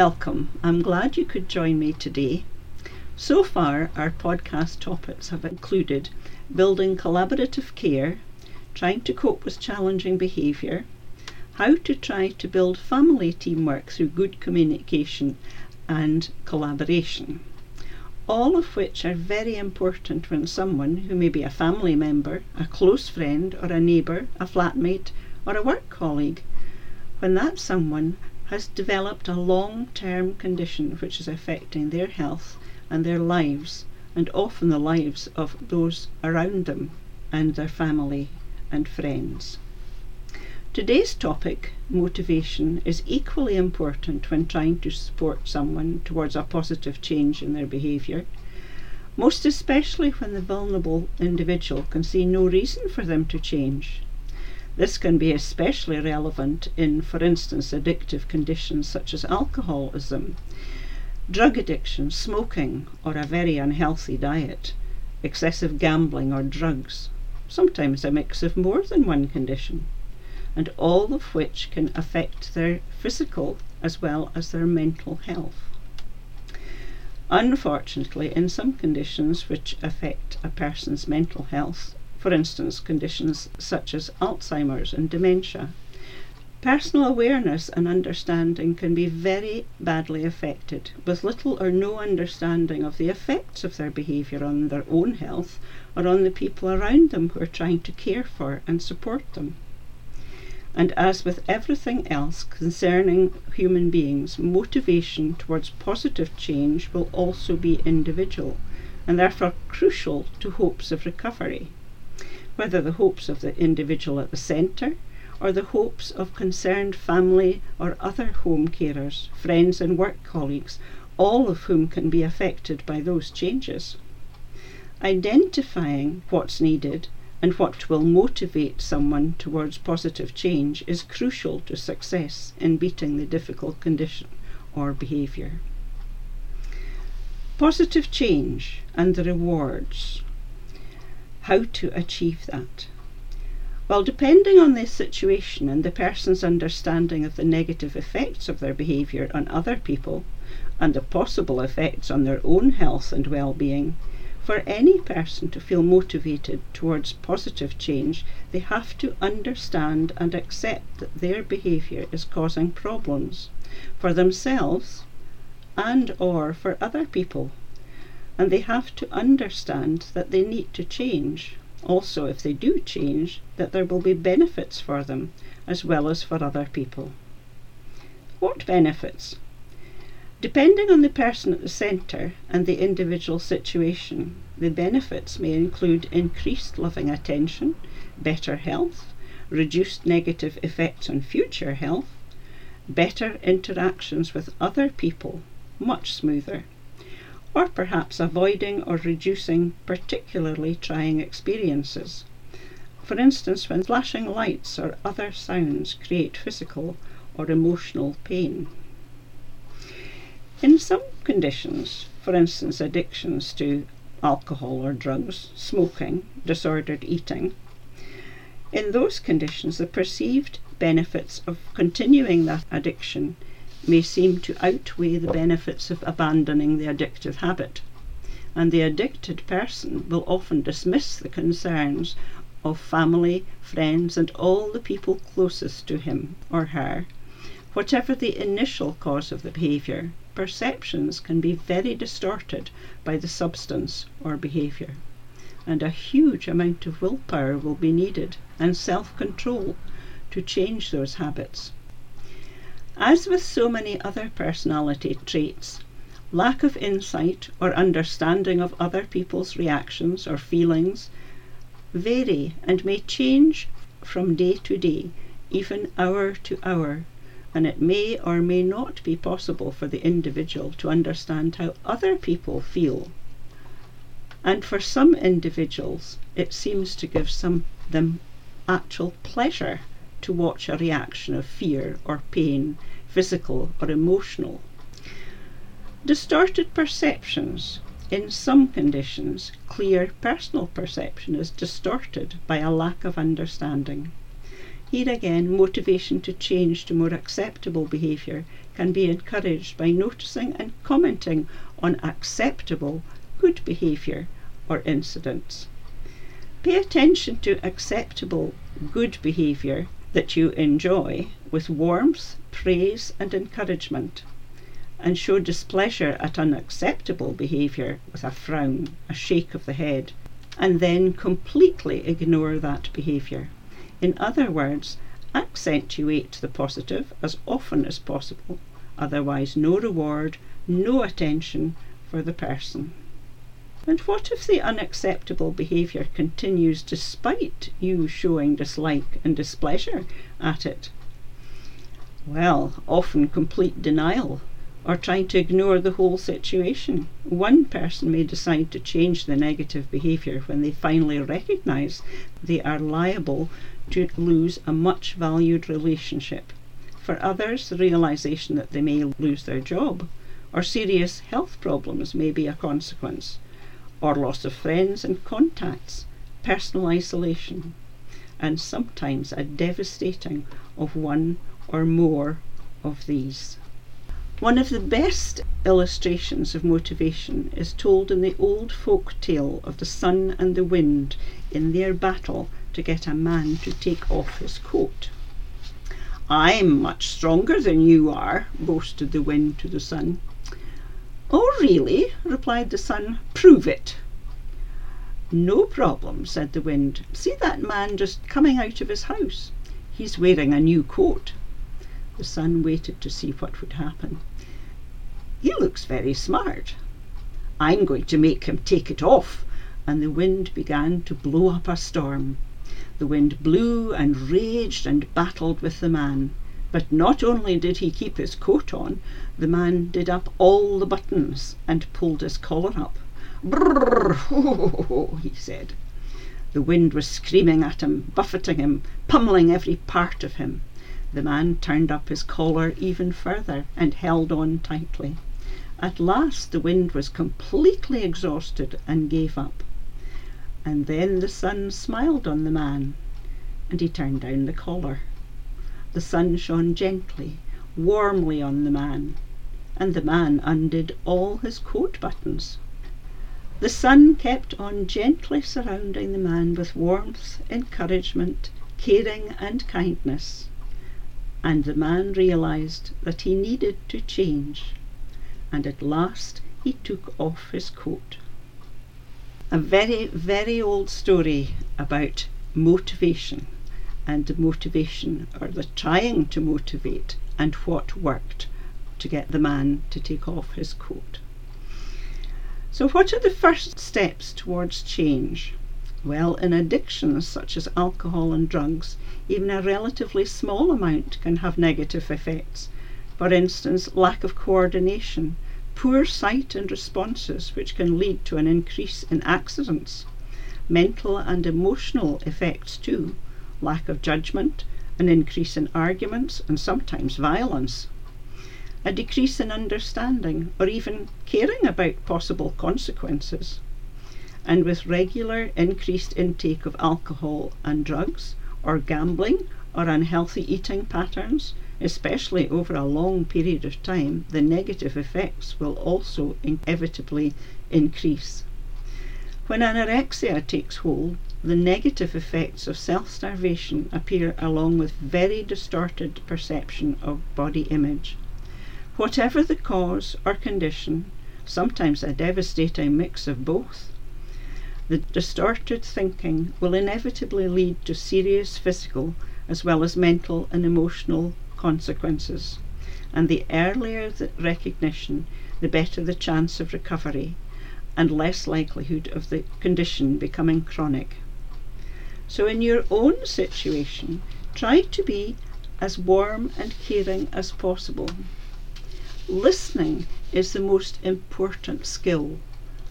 welcome. I'm glad you could join me today. So far, our podcast topics have included building collaborative care, trying to cope with challenging behaviour, how to try to build family teamwork through good communication and collaboration. All of which are very important when someone who may be a family member, a close friend, or a neighbour, a flatmate, or a work colleague, when that someone has developed a long term condition which is affecting their health and their lives, and often the lives of those around them and their family and friends. Today's topic, motivation, is equally important when trying to support someone towards a positive change in their behaviour, most especially when the vulnerable individual can see no reason for them to change. This can be especially relevant in, for instance, addictive conditions such as alcoholism, drug addiction, smoking, or a very unhealthy diet, excessive gambling or drugs, sometimes a mix of more than one condition and all of which can affect their physical as well as their mental health. Unfortunately, in some conditions which affect a person's mental health, for instance, conditions such as Alzheimer's and dementia, personal awareness and understanding can be very badly affected, with little or no understanding of the effects of their behaviour on their own health or on the people around them who are trying to care for and support them. And as with everything else concerning human beings, motivation towards positive change will also be individual and therefore crucial to hopes of recovery, whether the hopes of the individual at the centre or the hopes of concerned family or other home carers, friends and work colleagues, all of whom can be affected by those changes. Identifying what's needed and what will motivate someone towards positive change is crucial to success in beating the difficult condition or behaviour. Positive change and the rewards. How to achieve that? Well, depending on the situation and the person's understanding of the negative effects of their behaviour on other people and the possible effects on their own health and well being, for any person to feel motivated towards positive change, they have to understand and accept that their behavior is causing problems for themselves and or for other people. And they have to understand that they need to change. Also, if they do change, that there will be benefits for them as well as for other people. What benefits? Depending on the person at the centre and the individual situation, the benefits may include increased loving attention, better health, reduced negative effects on future health, better interactions with other people, much smoother, or perhaps avoiding or reducing particularly trying experiences. For instance, when flashing lights or other sounds create physical or emotional pain. In some conditions, for instance, addictions to alcohol or drugs, smoking, disordered eating, in those conditions, the perceived benefits of continuing that addiction may seem to outweigh the benefits of abandoning the addictive habit. And the addicted person will often dismiss the concerns of family, friends, and all the people closest to him or her, whatever the initial cause of the behaviour, perceptions can be very distorted by the substance or behaviour, and a huge amount of willpower will be needed and self control to change those habits. As with so many other personality traits, lack of insight or understanding of other people's reactions or feelings vary and may change from day to day, even hour to hour, and it may or may not be possible for the individual to understand how other people feel. And for some individuals, it seems to give some them actual pleasure to watch a reaction of fear or pain, physical or emotional. Distorted perceptions. In some conditions, clear personal perception is distorted by a lack of understanding. Here again, motivation to change to more acceptable behaviour can be encouraged by noticing and commenting on acceptable good behaviour or incidents. Pay attention to acceptable good behaviour that you enjoy with warmth, praise, and encouragement, and show displeasure at unacceptable behaviour with a frown, a shake of the head, and then completely ignore that behaviour. In other words, accentuate the positive as often as possible, otherwise, no reward, no attention for the person. And what if the unacceptable behaviour continues despite you showing dislike and displeasure at it? Well, often complete denial or trying to ignore the whole situation. One person may decide to change the negative behaviour when they finally recognise they are liable to lose a much valued relationship. For others, the realization that they may lose their job or serious health problems may be a consequence, or loss of friends and contacts, personal isolation, and sometimes a devastating of one or more of these. One of the best illustrations of motivation is told in the old folk tale of the sun and the wind in their battle to get a man to take off his coat. I'm much stronger than you are, boasted the wind to the sun. Oh, really? replied the sun. Prove it. No problem, said the wind. See that man just coming out of his house? He's wearing a new coat. The sun waited to see what would happen. He looks very smart. I'm going to make him take it off. And the wind began to blow up a storm. The wind blew and raged and battled with the man. But not only did he keep his coat on, the man did up all the buttons and pulled his collar up. Brrr, ho, ho, ho, he said. The wind was screaming at him, buffeting him, pummeling every part of him. The man turned up his collar even further and held on tightly. At last the wind was completely exhausted and gave up. And then the sun smiled on the man, and he turned down the collar. The sun shone gently, warmly on the man, and the man undid all his coat buttons. The sun kept on gently surrounding the man with warmth, encouragement, caring, and kindness, and the man realized that he needed to change and at last he took off his coat. A very, very old story about motivation and the motivation, or the trying to motivate, and what worked to get the man to take off his coat. So, what are the first steps towards change? Well, in addictions such as alcohol and drugs, even a relatively small amount can have negative effects for instance, lack of coordination, poor sight and responses, which can lead to an increase in accidents, mental and emotional effects too, lack of judgment, an increase in arguments and sometimes violence, a decrease in understanding or even caring about possible consequences. And with regular increased intake of alcohol and drugs, or gambling, or unhealthy eating patterns, especially over a long period of time, the negative effects will also inevitably increase. When anorexia takes hold, the negative effects of self starvation appear along with very distorted perception of body image. Whatever the cause or condition, sometimes a devastating mix of both, the distorted thinking will inevitably lead to serious physical as well as mental and emotional consequences, and the earlier the recognition, the better the chance of recovery and less likelihood of the condition becoming chronic. So, in your own situation, try to be as warm and caring as possible. Listening is the most important skill.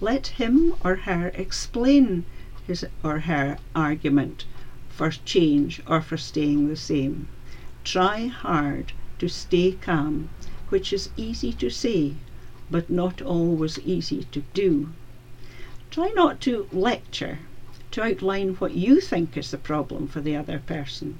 Let him or her explain his or her argument for change or for staying the same. Try hard to stay calm, which is easy to say, but not always easy to do. Try not to lecture, to outline what you think is the problem for the other person.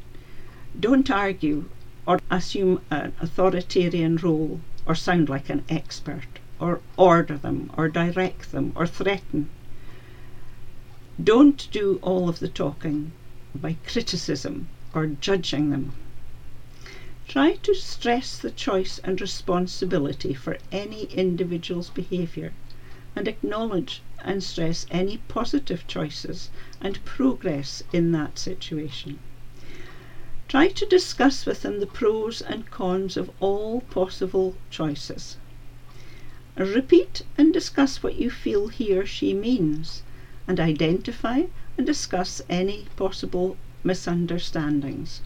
Don't argue or assume an authoritarian role or sound like an expert or order them or direct them or threaten. Don't do all of the talking by criticism or judging them. Try to stress the choice and responsibility for any individual's behaviour and acknowledge and stress any positive choices and progress in that situation. Try to discuss with them the pros and cons of all possible choices. Repeat and discuss what you feel he or she means and identify and discuss any possible misunderstandings.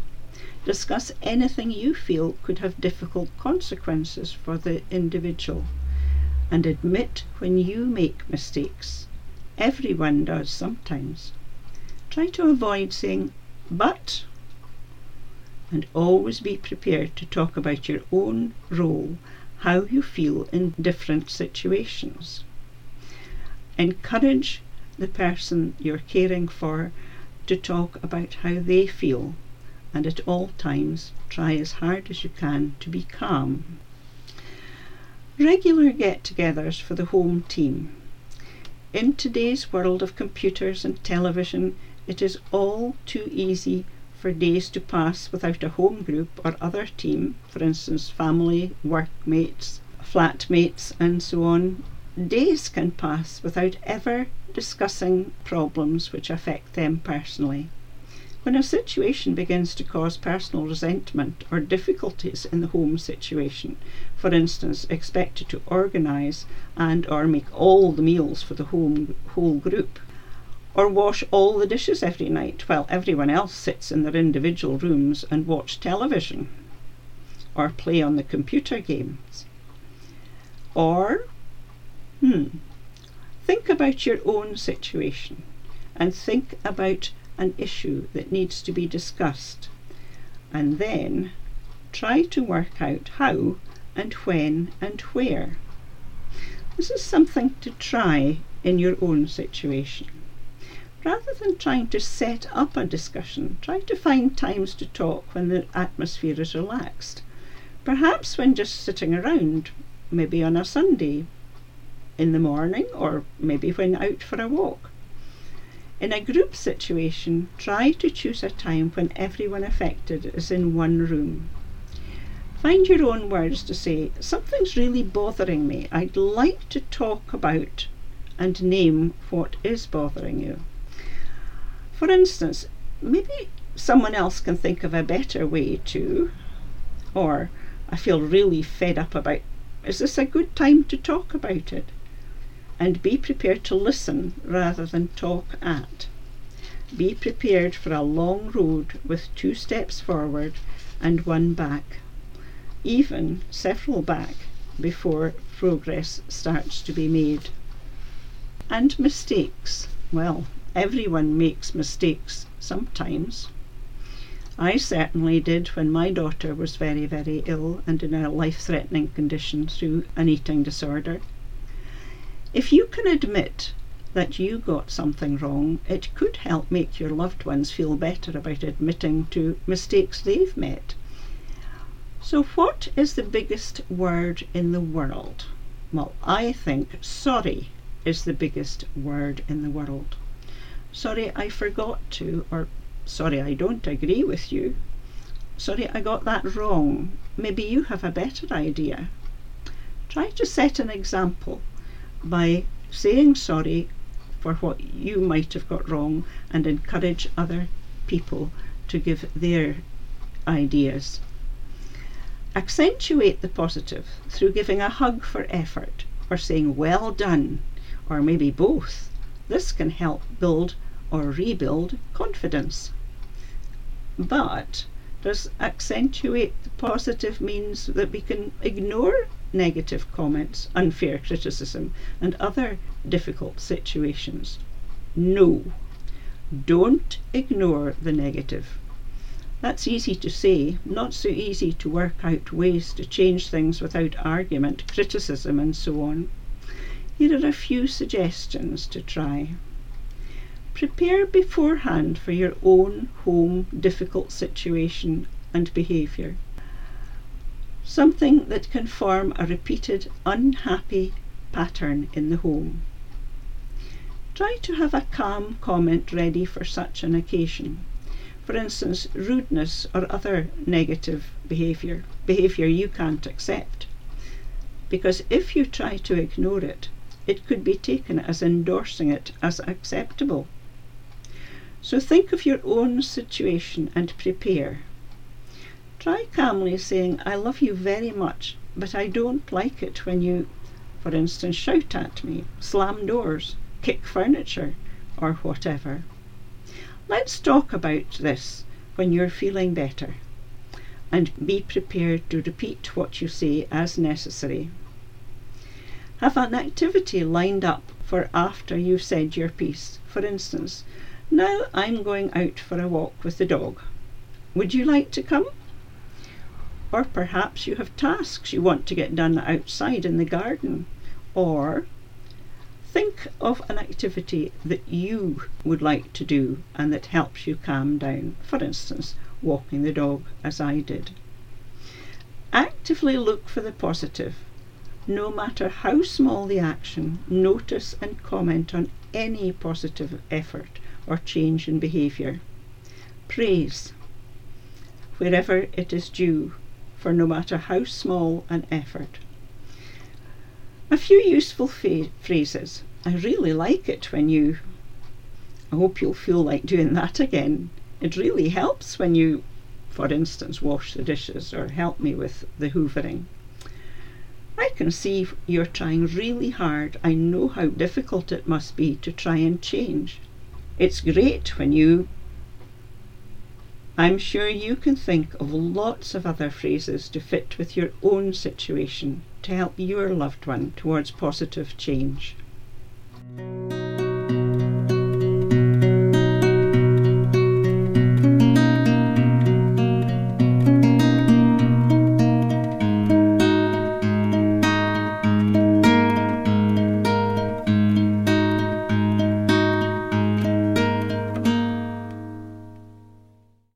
Discuss anything you feel could have difficult consequences for the individual and admit when you make mistakes. Everyone does sometimes. Try to avoid saying, but, and always be prepared to talk about your own role, how you feel in different situations. Encourage the person you're caring for to talk about how they feel, and at all times try as hard as you can to be calm. Regular get togethers for the home team. In today's world of computers and television, it is all too easy for days to pass without a home group or other team, for instance, family, workmates, flatmates, and so on. Days can pass without ever discussing problems which affect them personally. When a situation begins to cause personal resentment or difficulties in the home situation, for instance, expected to organise and or make all the meals for the home, whole group, or wash all the dishes every night while everyone else sits in their individual rooms and watch television, or play on the computer games, or, hmm, think about your own situation and think about an issue that needs to be discussed, and then try to work out how and when and where. This is something to try in your own situation. Rather than trying to set up a discussion, try to find times to talk when the atmosphere is relaxed. Perhaps when just sitting around, maybe on a Sunday in the morning, or maybe when out for a walk. In a group situation, try to choose a time when everyone affected is in one room. Find your own words to say, Something's really bothering me. I'd like to talk about and name what is bothering you. For instance, maybe someone else can think of a better way to, or I feel really fed up about, is this a good time to talk about it? and be prepared to listen rather than talk at. Be prepared for a long road with two steps forward and one back, even several back before progress starts to be made. And mistakes. Well, everyone makes mistakes sometimes. I certainly did when my daughter was very, very ill and in a life threatening condition through an eating disorder. If you can admit that you got something wrong, it could help make your loved ones feel better about admitting to mistakes they've made. So, what is the biggest word in the world? Well, I think sorry is the biggest word in the world. Sorry, I forgot to, or sorry, I don't agree with you. Sorry, I got that wrong. Maybe you have a better idea. Try to set an example by saying sorry for what you might have got wrong and encourage other people to give their ideas. Accentuate the positive through giving a hug for effort or saying well done or maybe both. This can help build or rebuild confidence. But does accentuate the positive means that we can ignore negative comments, unfair criticism, and other difficult situations. No, don't ignore the negative. That's easy to say, not so easy to work out ways to change things without argument, criticism, and so on. Here are a few suggestions to try. Prepare beforehand for your own home difficult situation and behaviour. Something that can form a repeated unhappy pattern in the home. Try to have a calm comment ready for such an occasion. For instance, rudeness or other negative behaviour, behaviour you can't accept. Because if you try to ignore it, it could be taken as endorsing it as acceptable. So think of your own situation and prepare. Try calmly saying, I love you very much, but I don't like it when you, for instance, shout at me, slam doors, kick furniture, or whatever. Let's talk about this when you're feeling better and be prepared to repeat what you say as necessary. Have an activity lined up for after you've said your piece. For instance, now I'm going out for a walk with the dog. Would you like to come? Or perhaps you have tasks you want to get done outside in the garden. Or think of an activity that you would like to do and that helps you calm down. For instance, walking the dog as I did. Actively look for the positive. No matter how small the action, notice and comment on any positive effort or change in behaviour. Praise, wherever it is due, for no matter how small an effort. A few useful fa- phrases. I really like it when you. I hope you'll feel like doing that again. It really helps when you, for instance, wash the dishes or help me with the hoovering. I can see you're trying really hard. I know how difficult it must be to try and change. It's great when you. I'm sure you can think of lots of other phrases to fit with your own situation to help your loved one towards positive change.